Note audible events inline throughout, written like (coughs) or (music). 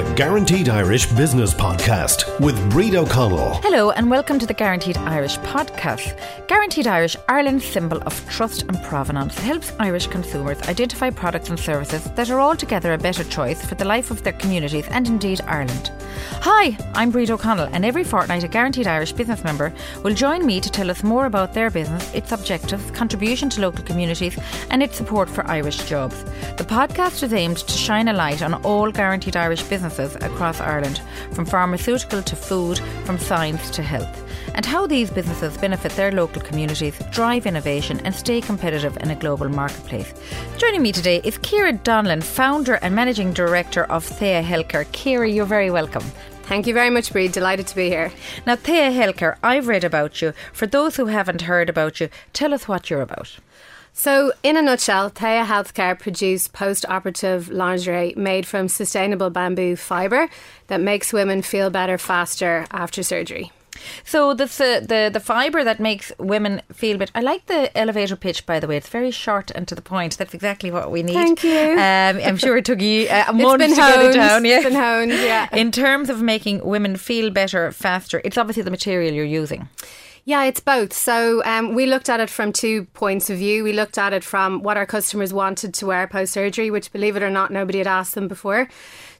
the Guaranteed Irish Business Podcast with Bríd O'Connell. Hello, and welcome to the Guaranteed Irish podcast. Guaranteed Irish, Ireland's symbol of trust and provenance, helps Irish consumers identify products and services that are altogether a better choice for the life of their communities and indeed Ireland. Hi, I'm Bríd O'Connell, and every fortnight a Guaranteed Irish business member will join me to tell us more about their business, its objectives, contribution to local communities, and its support for Irish jobs. The podcast is aimed to shine a light on all Guaranteed Irish businesses across Ireland, from pharmaceutical to food, from science to health, and how these businesses benefit their local communities, drive innovation, and stay competitive in a global marketplace. Joining me today is Ciara Donlon, founder and managing director of Thea Healthcare. Ciara, you're very welcome. Thank you very much, Bríd. Delighted to be here. Now, Thea Healthcare, I've read about you. For those who haven't heard about you, tell us what you're about. So, in a nutshell, Thea Healthcare produce post operative lingerie made from sustainable bamboo fibre that makes women feel better faster after surgery. So the the the fibre that makes women feel better. I like the elevator pitch, by the way. It's very short and to the point. That's exactly what we need. Thank you. Um, I'm sure it took you uh, a (laughs) month to get it down. Yeah, It's been honed, yeah. (laughs) In terms of making women feel better faster, it's obviously the material you're using. Yeah, it's both. So um, we looked at it from two points of view. We looked at it from what our customers wanted to wear post surgery, which, believe it or not, nobody had asked them before.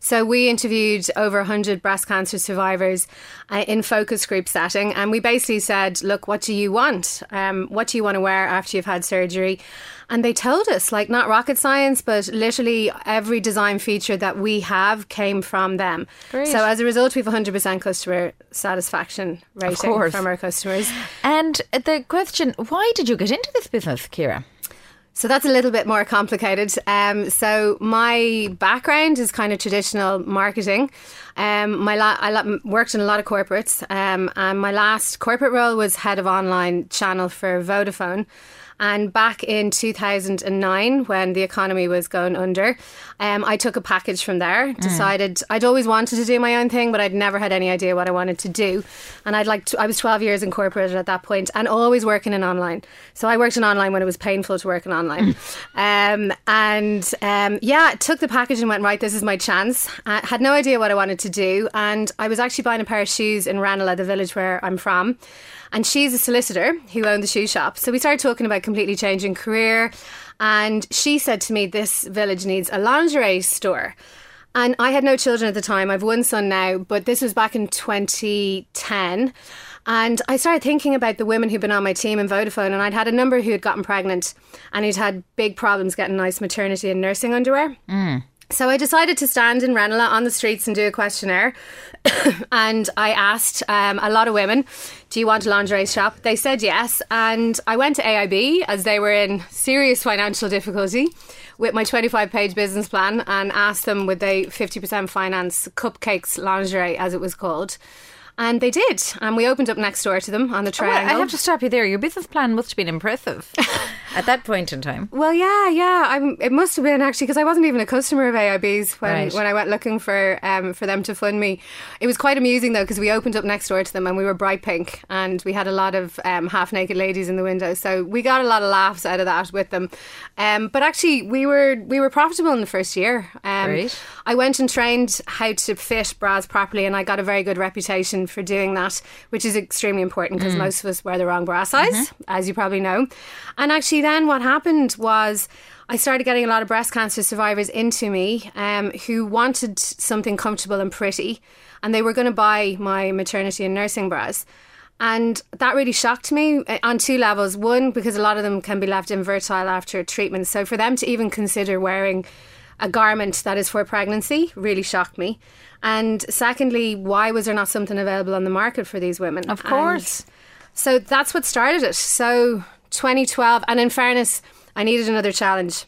So we interviewed over 100 breast cancer survivors uh, in focus group setting, and we basically said, "Look, what do you want? Um, what do you want to wear after you've had surgery?" And they told us, like not rocket science, but literally every design feature that we have came from them. Great. So as a result, we have 100% customer satisfaction rating from our customers. And the question: Why did you get into this business, Ciara? So that's a little bit more complicated. Um, so my background is kind of traditional marketing. Um, my la- I la- worked in a lot of corporates, um, and my last corporate role was head of online channel for Vodafone. And back in 2009, when the economy was going under, um, I took a package from there. Decided I'd always wanted to do my own thing, but I'd never had any idea what I wanted to do. And I'd like to, I was 12 years incorporated at that point, and always working in online. So I worked in online when it was painful to work in online. Um, and um, yeah, took the package and went right. This is my chance. I had no idea what I wanted to do, and I was actually buying a pair of shoes in Ranelagh, the village where I'm from. And she's a solicitor who owned the shoe shop. So we started talking about completely changing career. And she said to me, This village needs a lingerie store. And I had no children at the time. I've one son now, but this was back in 2010. And I started thinking about the women who'd been on my team in Vodafone, and I'd had a number who had gotten pregnant and who'd had big problems getting nice maternity and nursing underwear. So I decided to stand in Ranelagh on the streets and do a questionnaire. (coughs) and I asked um, a lot of women, Do you want a lingerie shop? They said yes. And I went to AIB as they were in serious financial difficulty with my 25 page business plan and asked them would they 50% finance Cupcakes Lingerie, as it was called. And they did. And we opened up next door to them on the Oh, Well. I have to stop you there. Your business plan must have been impressive (laughs) at that point in time. Well, yeah, yeah. I'm, it must have been actually because I wasn't even a customer of AIB's when, Right. when I went looking for um, for them to fund me. It was quite amusing though because we opened up next door to them and we were bright pink and we had a lot of um, half naked ladies in the window, so we got a lot of laughs out of that with them. Um, but actually, we were we were profitable in the first year. Um, Great. I went and trained how to fit bras properly, and I got a very good reputation for doing that, which is extremely important because most of us wear the wrong bra size, as you probably know. And actually, then what happened was. I started getting a lot of breast cancer survivors into me um, who wanted something comfortable and pretty, and they were going to buy my maternity and nursing bras. And that really shocked me uh, on two levels. One, because a lot of them can be left infertile after treatment. So for them to even consider wearing a garment that is for pregnancy really shocked me. And secondly, why was there not something available on the market for these women? Of course. And so that's what started it. So 2012, and in fairness, I needed another challenge.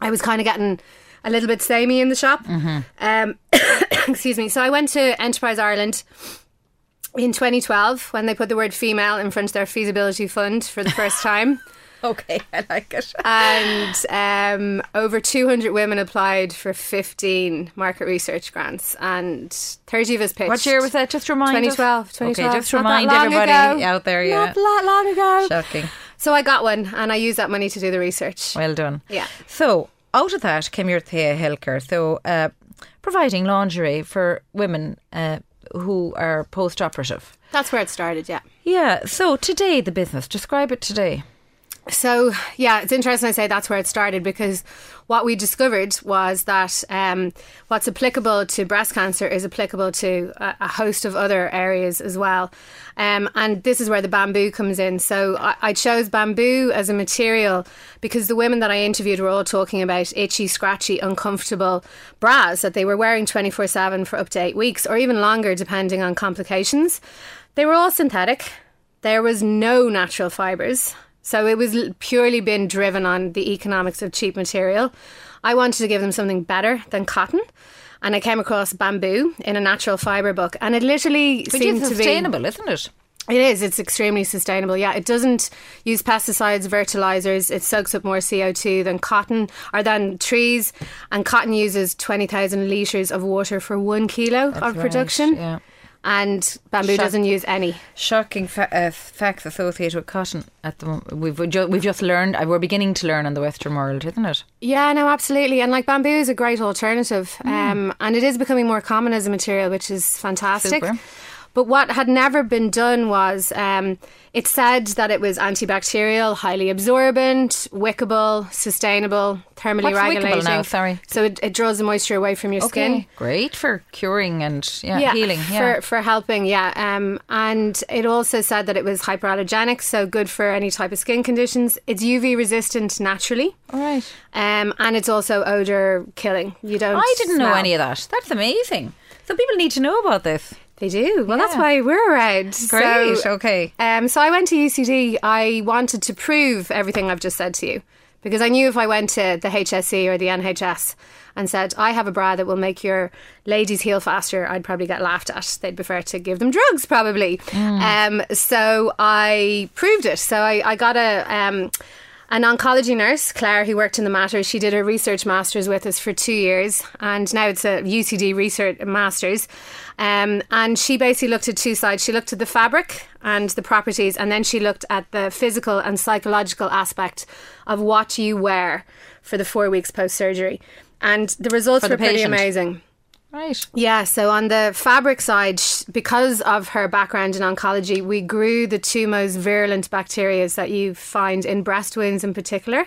I was kind of getting a little bit samey in the shop. Um, (coughs) excuse me. So I went to Enterprise Ireland in 2012 when they put the word female in front of their feasibility fund for the first (laughs) time. Okay, I like it. and um, over 200 women applied for 15 market research grants, and 30 of us pitched. What year was that? Just remind 2012. 2012. Okay, just Not remind everybody ago. out there. Yeah, Not that long ago. shocking. So I got one, and I used that money to do the research. Well done. Yeah. So out of that came your Thea Healthcare. So uh, providing lingerie for women uh, who are post operative. That's where it started, yeah. Yeah, so today, the business, describe it today. So, yeah, it's interesting I say that's where it started because what we discovered was that um, what's applicable to breast cancer is applicable to a, a host of other areas as well. Um, and this is where the bamboo comes in. So, I, I chose bamboo as a material because the women that I interviewed were all talking about itchy, scratchy, uncomfortable bras that they were wearing 24 7 for up to eight weeks or even longer, depending on complications. They were all synthetic. There was no natural fibres. So it was purely been driven on the economics of cheap material. I wanted to give them something better than cotton. And I came across bamboo in a natural fibre book, and it literally Which seemed is to be sustainable, isn't it? it is. It's extremely sustainable. Yeah, it doesn't use pesticides, fertilizers. It soaks up more CO2 than cotton or than trees. And cotton uses 20,000 litres of water for one kilo of right, production. yeah. And bamboo Shock- doesn't use any. Shocking fa- uh, facts associated with cotton at the moment. We've, ju- we've just learned, uh, we're beginning to learn on the Western world, isn't it? Yeah, no, absolutely. And like bamboo is a great alternative. Um, and it is becoming more common as a material, which is fantastic. Super. But what had never been done was um, it said that it was antibacterial, highly absorbent, wickable, sustainable, thermally What's regulating. now? Sorry. So it, it draws the moisture away from your skin. Great for curing and yeah, healing. Yeah. for for helping, yeah. Um, and it also said that it was hyperallergenic, so good for any type of skin conditions. It's UV resistant naturally, All right. um, and it's also odor killing. You don't. I didn't know any of that. That's amazing. So people need to know about this. They do. Well, that's why we're around. Great. So, okay. um, so I went to UCD. I wanted to prove everything I've just said to you because I knew if I went to the HSE or the NHS and said I have a bra that will make your ladies heal faster, I'd probably get laughed at. They'd prefer to give them drugs, probably. Um, so I proved it. So I, I got a. Um, an oncology nurse, Claire, who worked in the Mater, she did her research masters with us for two years, and now it's a UCD research masters. Um, and she basically looked at two sides. She looked at the fabric and the properties, and then she looked at the physical and psychological aspect of what you wear for the four weeks post surgery. And the results the were pretty amazing. Right. Yeah, so on the fabric side, because of her background in oncology, we grew the two most virulent bacteria that you find in breast wounds in particular.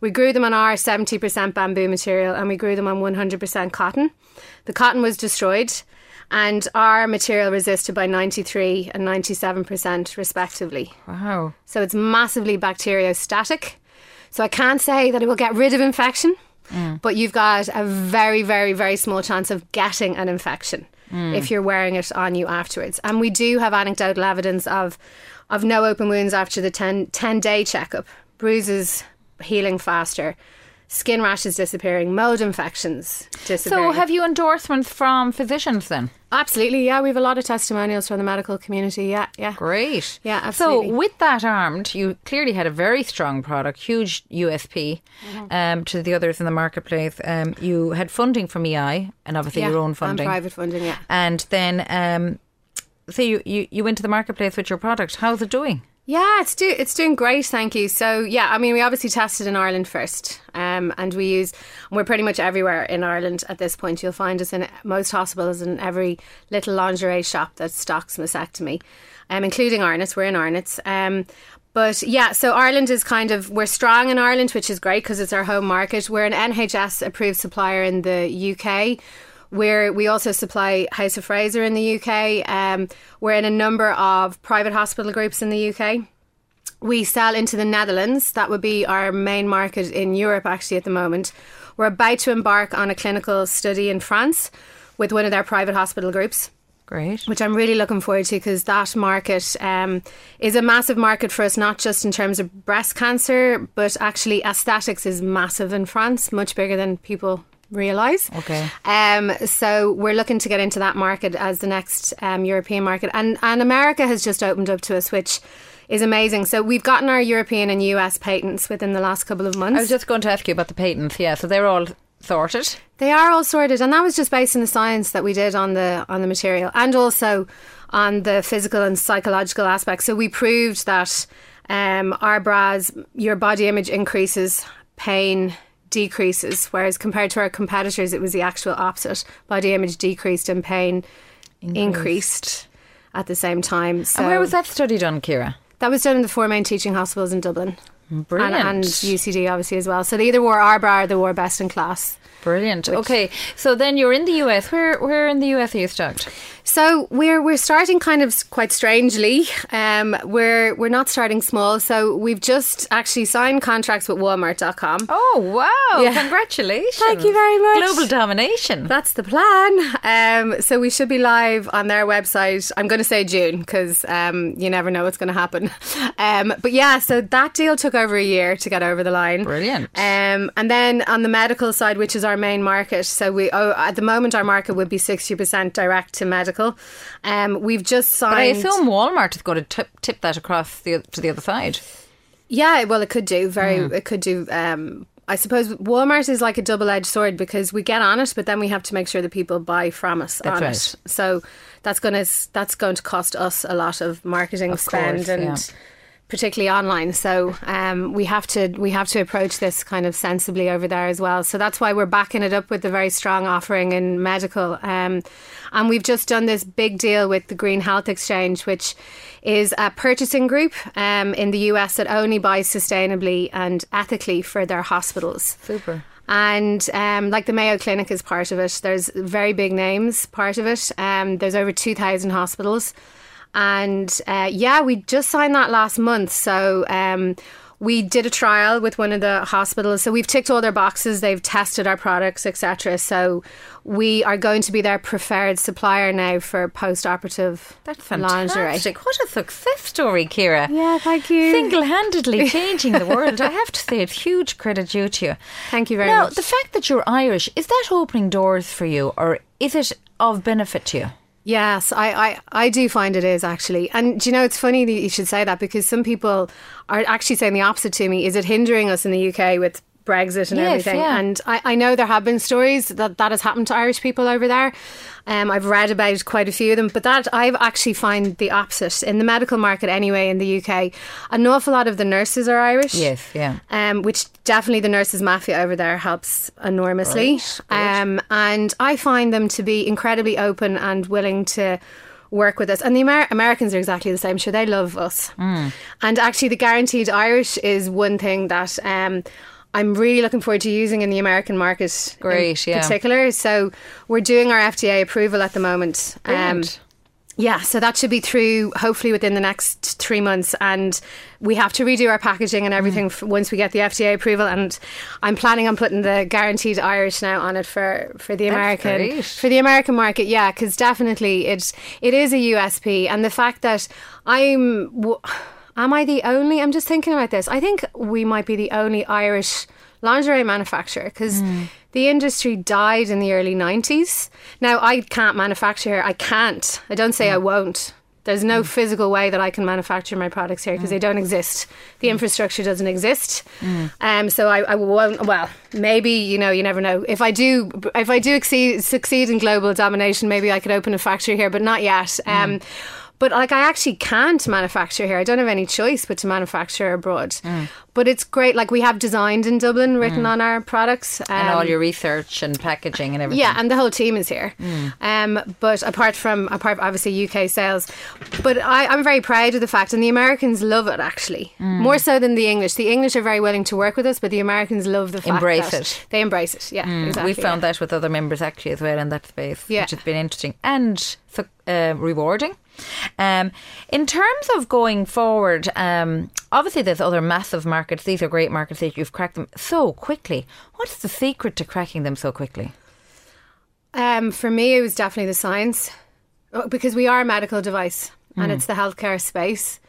We grew them on our 70% bamboo material and we grew them on 100% cotton. The cotton was destroyed and our material resisted by 93 and 97% respectively. Wow. So it's massively bacteriostatic. So I can't say that it will get rid of infection, Mm. but you've got a very, very, very small chance of getting an infection mm. if you're wearing it on you afterwards. And we do have anecdotal evidence of of no open wounds after the 10, 10 day checkup, bruises healing faster, skin rashes disappearing, mold infections disappearing. So have you endorsements from physicians then? Absolutely, yeah. We have a lot of testimonials from the medical community. Yeah, yeah. Great. Yeah, absolutely. So with that armed, you clearly had a very strong product, huge USP Mm-hmm. um, to the others in the marketplace. Um, you had funding from EI and obviously yeah, your own and funding. private funding, yeah. And then, um, so you, you, you went to the marketplace with your product. How's it doing? Yeah, it's do it's doing great, thank you. So yeah, I mean, we obviously tested in Ireland first, um, and we use we're pretty much everywhere in Ireland at this point. You'll find us in most hospitals and every little lingerie shop that stocks mastectomy, um, including Arnott's. We're in Arnott's. Um, but yeah, so Ireland is kind of we're strong in Ireland, which is great because it's our home market. We're an NHS approved supplier in the UK. We're, we also supply House of Fraser in the UK. Um, we're in a number of private hospital groups in the UK. We sell into the Netherlands. That would be our main market in Europe, actually, at the moment. We're about to embark on a clinical study in France with one of their private hospital groups Great. which I'm really looking forward to because that market um, is a massive market for us, not just in terms of breast cancer, but actually aesthetics is massive in France, much bigger than people realise. Okay. Um, so we're looking to get into that market as the next um, European market, and and America has just opened up to us, which is amazing. So we've gotten our European and US patents within the last couple of months. I was just going to ask you about the patents. Yeah, so they're all sorted. They are all sorted, and that was just based on the science that we did on the on the material, and also on the physical and psychological aspects. So we proved that um, our bras, your body image increases, pain decreases, whereas compared to our competitors, it was the actual opposite. Body image decreased and pain increased, at the same time. So and where was that study done, Ciara? That was done in the four main teaching hospitals in Dublin. Brilliant. And, and UCD obviously as well. So they either wore Arbor or they wore best in class. Brilliant. Okay, so then you're in the US. Where where in the US are you? So we're we're starting kind of quite strangely. Um, we're we're not starting small. So we've just actually signed contracts with Walmart.com. Oh wow! Yeah. Congratulations! Thank you very much. Global domination. That's the plan. Um, so we should be live on their website. I'm going to say June because um, you never know what's going to happen. (laughs) Um, but yeah, so that deal took over a year to get over the line. Brilliant. Um, and then on the medical side, which is our main market, so we oh, at the moment our market would be 60% direct to medical. Um, we've just signed. But I assume Walmart is going to tip, tip that across the, to the other side. Yeah, well, it could do. Very, Hmm. it could do. Um, I suppose Walmart is like a double-edged sword because we get on it, but then we have to make sure that people buy from us That's on right. it. So that's going to that's going to cost us a lot of marketing Of spend course, and. yeah. Particularly online, so um, we have to we have to approach this kind of sensibly over there as well. So that's why we're backing it up with a very strong offering in medical, um, and we've just done this big deal with the Green Health Exchange, which is a purchasing group um, in the US that only buys sustainably and ethically for their hospitals. Super. And um, like the Mayo Clinic is part of it. There's very big names part of it. Um, there's over 2,000 hospitals. And uh, yeah, we just signed that last month. So um, we did a trial with one of the hospitals. So we've ticked all their boxes. They've tested our products, etc. So we are going to be their preferred supplier now for post-operative That's lingerie. fantastic. What a success story, Ciara. Yeah, thank you. Single handedly (laughs) changing the world. I have to say, it's huge credit due to you. Thank you very now, much. the fact that you're Irish, is that opening doors for you or is it of benefit to you? Yes, I, I, I do find it is actually. And do you know, it's funny that you should say that because some people are actually saying the opposite to me. Is it hindering us in the UK with Brexit and Yes, everything? yeah. And I, I know there have been stories that that has happened to Irish people over there. Um, I've read about quite a few of them, but that I've actually find the opposite in the medical market anyway in the UK. An awful lot of the nurses are Irish. Yes, yeah. Um, which definitely the nurses mafia over there helps enormously. um, and I find them to be incredibly open and willing to work with us. And the Amer- Americans are exactly the same. Sure, they love us. Mm. And actually, the guaranteed Irish is one thing that. Um, I'm really looking forward to using in the American market Great, in yeah. particular. So we're doing our FDA approval at the moment. Um, yeah, so that should be through hopefully within the next three months, and we have to redo our packaging and everything f- once we get the FDA approval. And I'm planning on putting the guaranteed Irish now on it for for the American for the American market. Yeah, because definitely it it is a USP, and the fact that I'm. W- Am I the only? I'm just thinking about this. I think we might be the only Irish lingerie manufacturer because Hmm. the industry died in the early 90s. Now, I can't manufacture here. I can't. I don't say I Hmm. won't. There's no physical way that I can manufacture my products here because Hmm. they don't exist. The infrastructure doesn't exist. Um, so I, I won't. Well, maybe you know. You never know. If I do, if I do exceed, succeed in global domination, maybe I could open a factory here, but not yet. Um, but like I actually can't manufacture here. I don't have any choice but to manufacture abroad. But it's great. Like we have designed in Dublin, written on our products, And all um, your research and packaging and everything. yeah, and the whole team is here. Mm. Um, but apart from apart obviously UK sales, but I, I'm very proud of the fact, and the Americans love it actually Mm. more so than the English. The English are very willing to work with us, but the Americans love the fact Embrace that it. They embrace it. Yeah, exactly. we found yeah. that with other members actually as well in that space, Yeah. which has been interesting and so, uh, rewarding. Um, in terms of going forward, um, obviously there's other massive markets. These are great markets that you've cracked them so quickly. What's the secret to cracking them so quickly? Um, for me, it was definitely the science Uh, because we are a medical device and Mm. it's the healthcare space.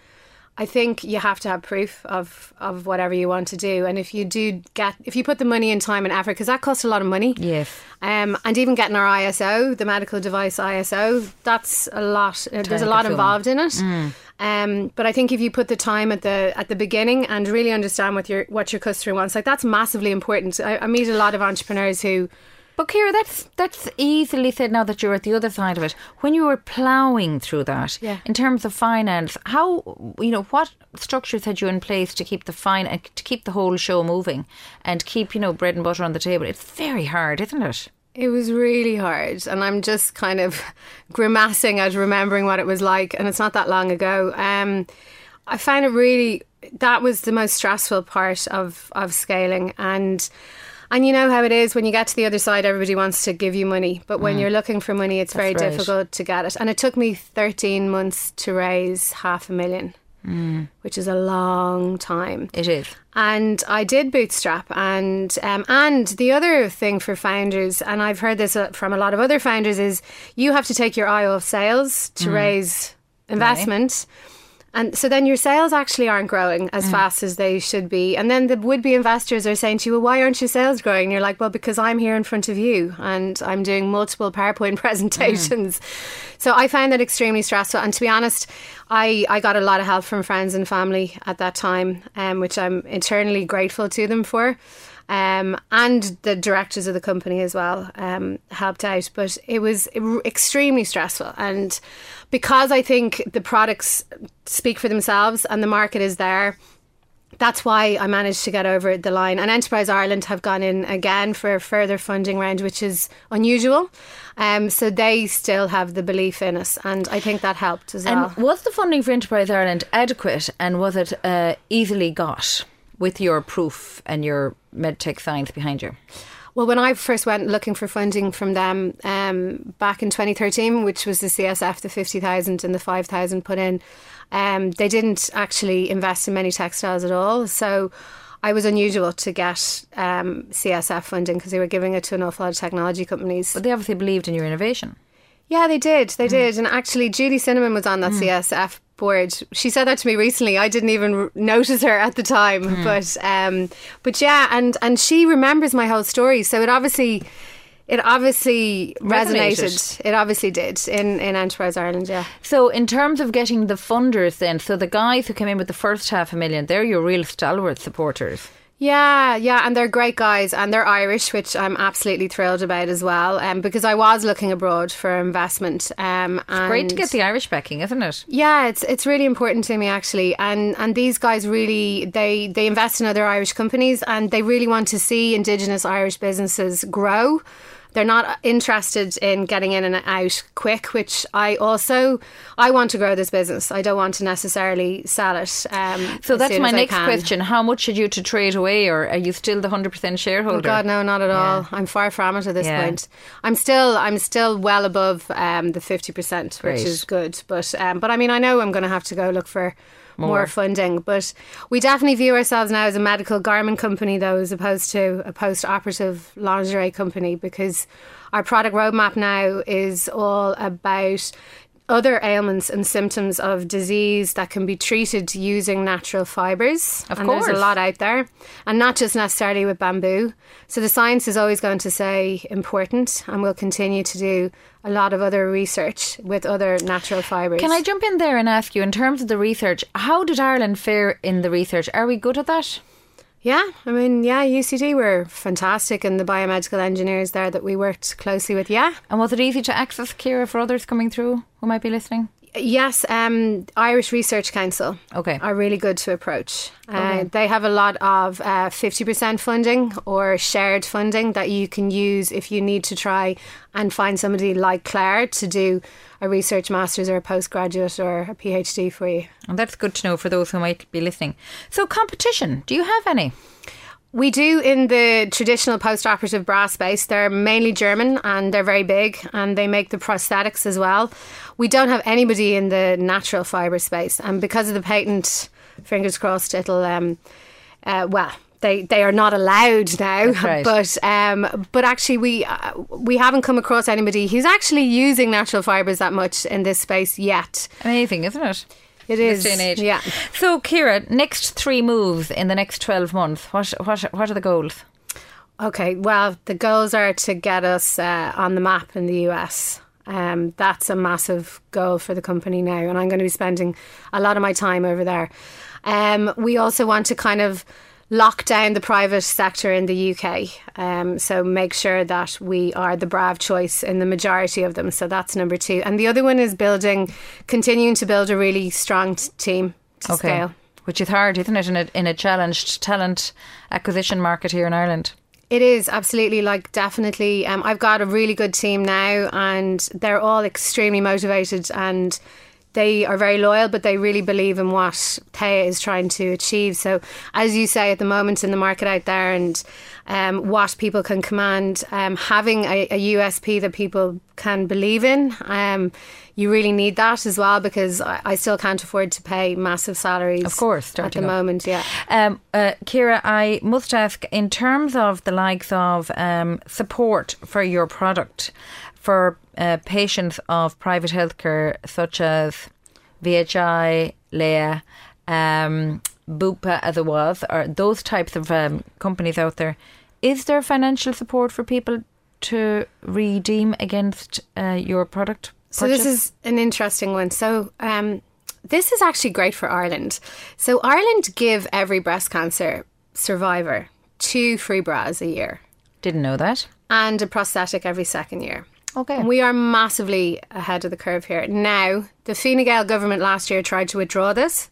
I think you have to have proof of, of whatever you want to do, and if you do get if you put the money and time and effort, because that costs a lot of money. Yes. Um, and even getting our ISO, the medical device ISO, that's a lot. uh, There's a lot involved in it. Um, but I think if you put the time at the at the beginning and really understand what your what your customer wants, like that's massively important. I, I meet a lot of entrepreneurs who But Ciara, that's that's easily said now that you're at the other side of it. When you were ploughing through that, Yeah. in terms of finance, how you know what structures had you in place to keep the fine uh, to keep the whole show moving and keep you know bread and butter on the table? It's very hard, isn't it? It was really hard, and I'm just kind of (laughs) grimacing at remembering what it was like, and it's not that long ago. Um, I found it really that was the most stressful part of of scaling, and and you know how it is when you get to the other side, everybody wants to give you money, but when you're looking for money, it's very Mm. right. difficult to get it. And it took me 13 months to raise half a million, Mm. which is a long time It is. and I did bootstrap. And um, and the other thing for founders, and I've heard this uh, from a lot of other founders, is you have to take your eye off sales to raise investment. And so then your sales actually aren't growing as fast as they should be. And then the would be investors are saying to you, well, why aren't your sales growing? And you're like, well, because I'm here in front of you and I'm doing multiple PowerPoint (laughs) presentations. So I found that extremely stressful. And to be honest, I, I got a lot of help from friends and family at that time, um, which I'm eternally grateful to them for. Um, and the directors of the company as well um, helped out. But it was extremely stressful. And because I think the products speak for themselves and the market is there, that's why I managed to get over the line. And Enterprise Ireland have gone in again for a further funding round, which is unusual. Um, so they still have the belief in us, and I think that helped as well. Was the funding for Enterprise Ireland adequate and was it uh, easily got with your proof and your medtech science behind you? Well, when I first went looking for funding from them um, back in 2013, which was the CSF, the 50,000 and the 5,000 put in, um, they didn't actually invest in many textiles at all. So I was unusual to get um, CSF funding because they were giving it to an awful lot of technology companies. But they obviously believed in your innovation. Yeah, they did. They did. And actually, Julie Sinnamon was on that CSF board. She said that to me recently. I didn't even notice her at the time, but um, but yeah, and and she remembers my whole story. So it obviously. It obviously resonated. Resonated. It obviously did in, in Enterprise Ireland, yeah. So, in terms of getting the funders, then, so the guys who came in with the first half a million, they're your real stalwart supporters. Yeah, yeah, and they're great guys, and they're Irish, which I'm absolutely thrilled about as well. Um, because I was looking abroad for investment. Um, and Great to get the Irish backing, isn't it? Yeah, it's it's really important to me actually, and and these guys really they they invest in other Irish companies, and they really want to see Indigenous Irish businesses grow. They're not interested in getting in and out quick, which I also I want to grow this business. I don't want to necessarily sell it. Um, So that's my next question. How much should you to trade away, or are you still the 100% shareholder? Oh God, no, not at all. I'm far from it at this Yeah. point. I'm still, I'm still well above um, the fifty percent, which is good. But, um, but I mean, I know I'm going to have to go look for more. More. funding. But we definitely view ourselves now as a medical garment company, though, as opposed to a post-operative lingerie company, because our product roadmap now is all about other ailments and symptoms of disease that can be treated using natural fibres. Of and there's a lot out there, and not just necessarily with bamboo. So the science is always going to say important, and we'll continue to do a lot of other research with other natural fibres. Can I jump in there and ask you, in terms of the research, how did Ireland fare in the research? Are we good at that? Yeah, I mean, yeah, UCD were fantastic, and the biomedical engineers there that we worked closely with. Yeah, And was it easy to access Ciara for others coming through who might be listening? Yes, um, Irish Research Council. Okay. are really good to approach. Uh, They have a lot of uh, 50% funding or shared funding that you can use if you need to try and find somebody like Claire to do a research master's or a postgraduate or a PhD for you. And that's good to know for those who might be listening. So, competition, do you have any? We do in the traditional post operative bra space. They're mainly German and they're very big and they make the prosthetics as well. We don't have anybody in the natural fibre space. And because of the patent, fingers crossed, it'll, um, uh, well, they, they are not allowed now, right. but um, but actually we uh, we haven't come across anybody who's actually using natural fibres that much in this space yet. Amazing, isn't it? It This day and age. yeah. So, Ciara, next three moves in the next 12 months, what, what, what are the goals? Okay, well, the goals are to get us uh, on the map in the US. Um, that's a massive goal for the company now, and I'm going to be spending a lot of my time over there. Um, we also want to kind of lock down the private sector in the UK. Um, so make sure that we are the brave choice in the majority of them. So that's number two. And the other one is building, continuing to build a really strong t- team to Okay. scale. Which is hard, isn't it, in a, in a challenged talent acquisition market here in Ireland? It is absolutely like definitely. Um, I've got a really good team now, and they're all extremely motivated and they are very loyal, but they really believe in what Thea is trying to achieve. So, as you say, at the moment in the market out there, and um, what people can command, um, having a, a USP that people can believe in. Um, you really need that as well because I, I still can't afford to pay massive salaries. Of course, at the up. moment, yeah. Um, uh, Ciara, I must ask, in terms of the likes of um, support for your product for uh, patients of private healthcare, such as VHI, Laya, um, Bupa, as it was, or those types of um, companies out there, is there financial support for people to redeem against uh, your product? So this is an interesting one. So um, this is actually great for Ireland. So Ireland give every breast cancer survivor two free bras a year didn't know that. and a prosthetic every second year. Okay. And we are massively ahead of the curve here. Now, the Fine Gael government last year tried to withdraw this,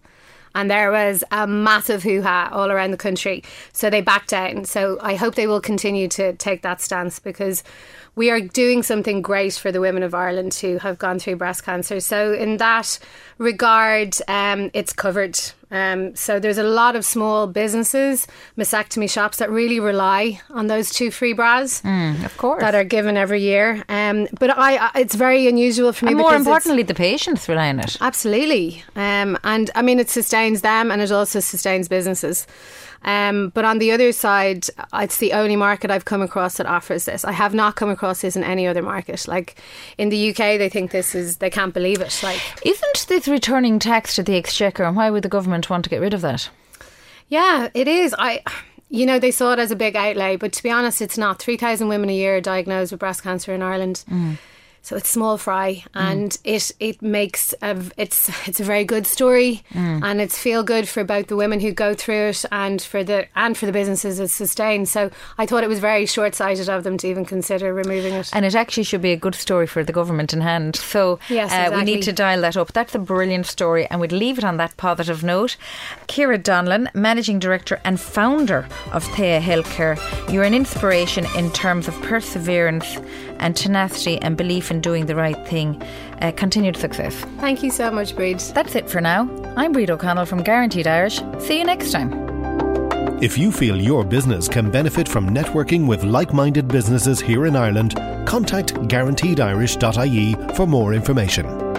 and there was a massive hoo ha all around the country. So they backed down. So I hope they will continue to take that stance because we are doing something great for the women of Ireland who have gone through breast cancer. So, in that regard, um, it's covered. Um, so there's a lot of small businesses, mastectomy shops that really rely on those two free bras of course. that are given every year. Um, but I, I, it's very unusual for me. and more importantly, the patients rely on it. Absolutely. Um, and I mean, it sustains them and it also sustains businesses. Um, but on the other side, it's the only market I've come across that offers this. I have not come across this in any other market. Like in the UK, they think this is, they can't believe it. Like, Isn't this returning tax to the exchequer, and why would the government want to get rid of that? yeah, it is. I. You know, they saw it as a big outlay, but to be honest, it's not. 3,000 women a year are diagnosed with breast cancer in Ireland. Mm. So it's small fry, and it it makes a, it's it's a very good story, and it's feel good for both the women who go through it and for the and for the businesses it sustains. So I thought it was very short sighted of them to even consider removing it. And it actually should be a good story for the government in hand. So Yes, uh, we need to dial that up. That's a brilliant story, and we'd leave it on that positive note. Ciara Donlon, Managing Director and Founder of Thea Healthcare, you're an inspiration in terms of perseverance and tenacity and belief in doing the right thing. Uh, continued success. Thank you so much, Bríd. That's it for now. I'm Bríd O'Connell from Guaranteed Irish. See you next time. If you feel your business can benefit from networking with like minded businesses here in Ireland, contact guaranteedirish.ie for more information.